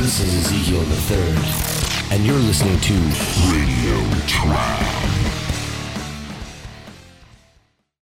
This is Ezekiel the Third, and you're listening to Radio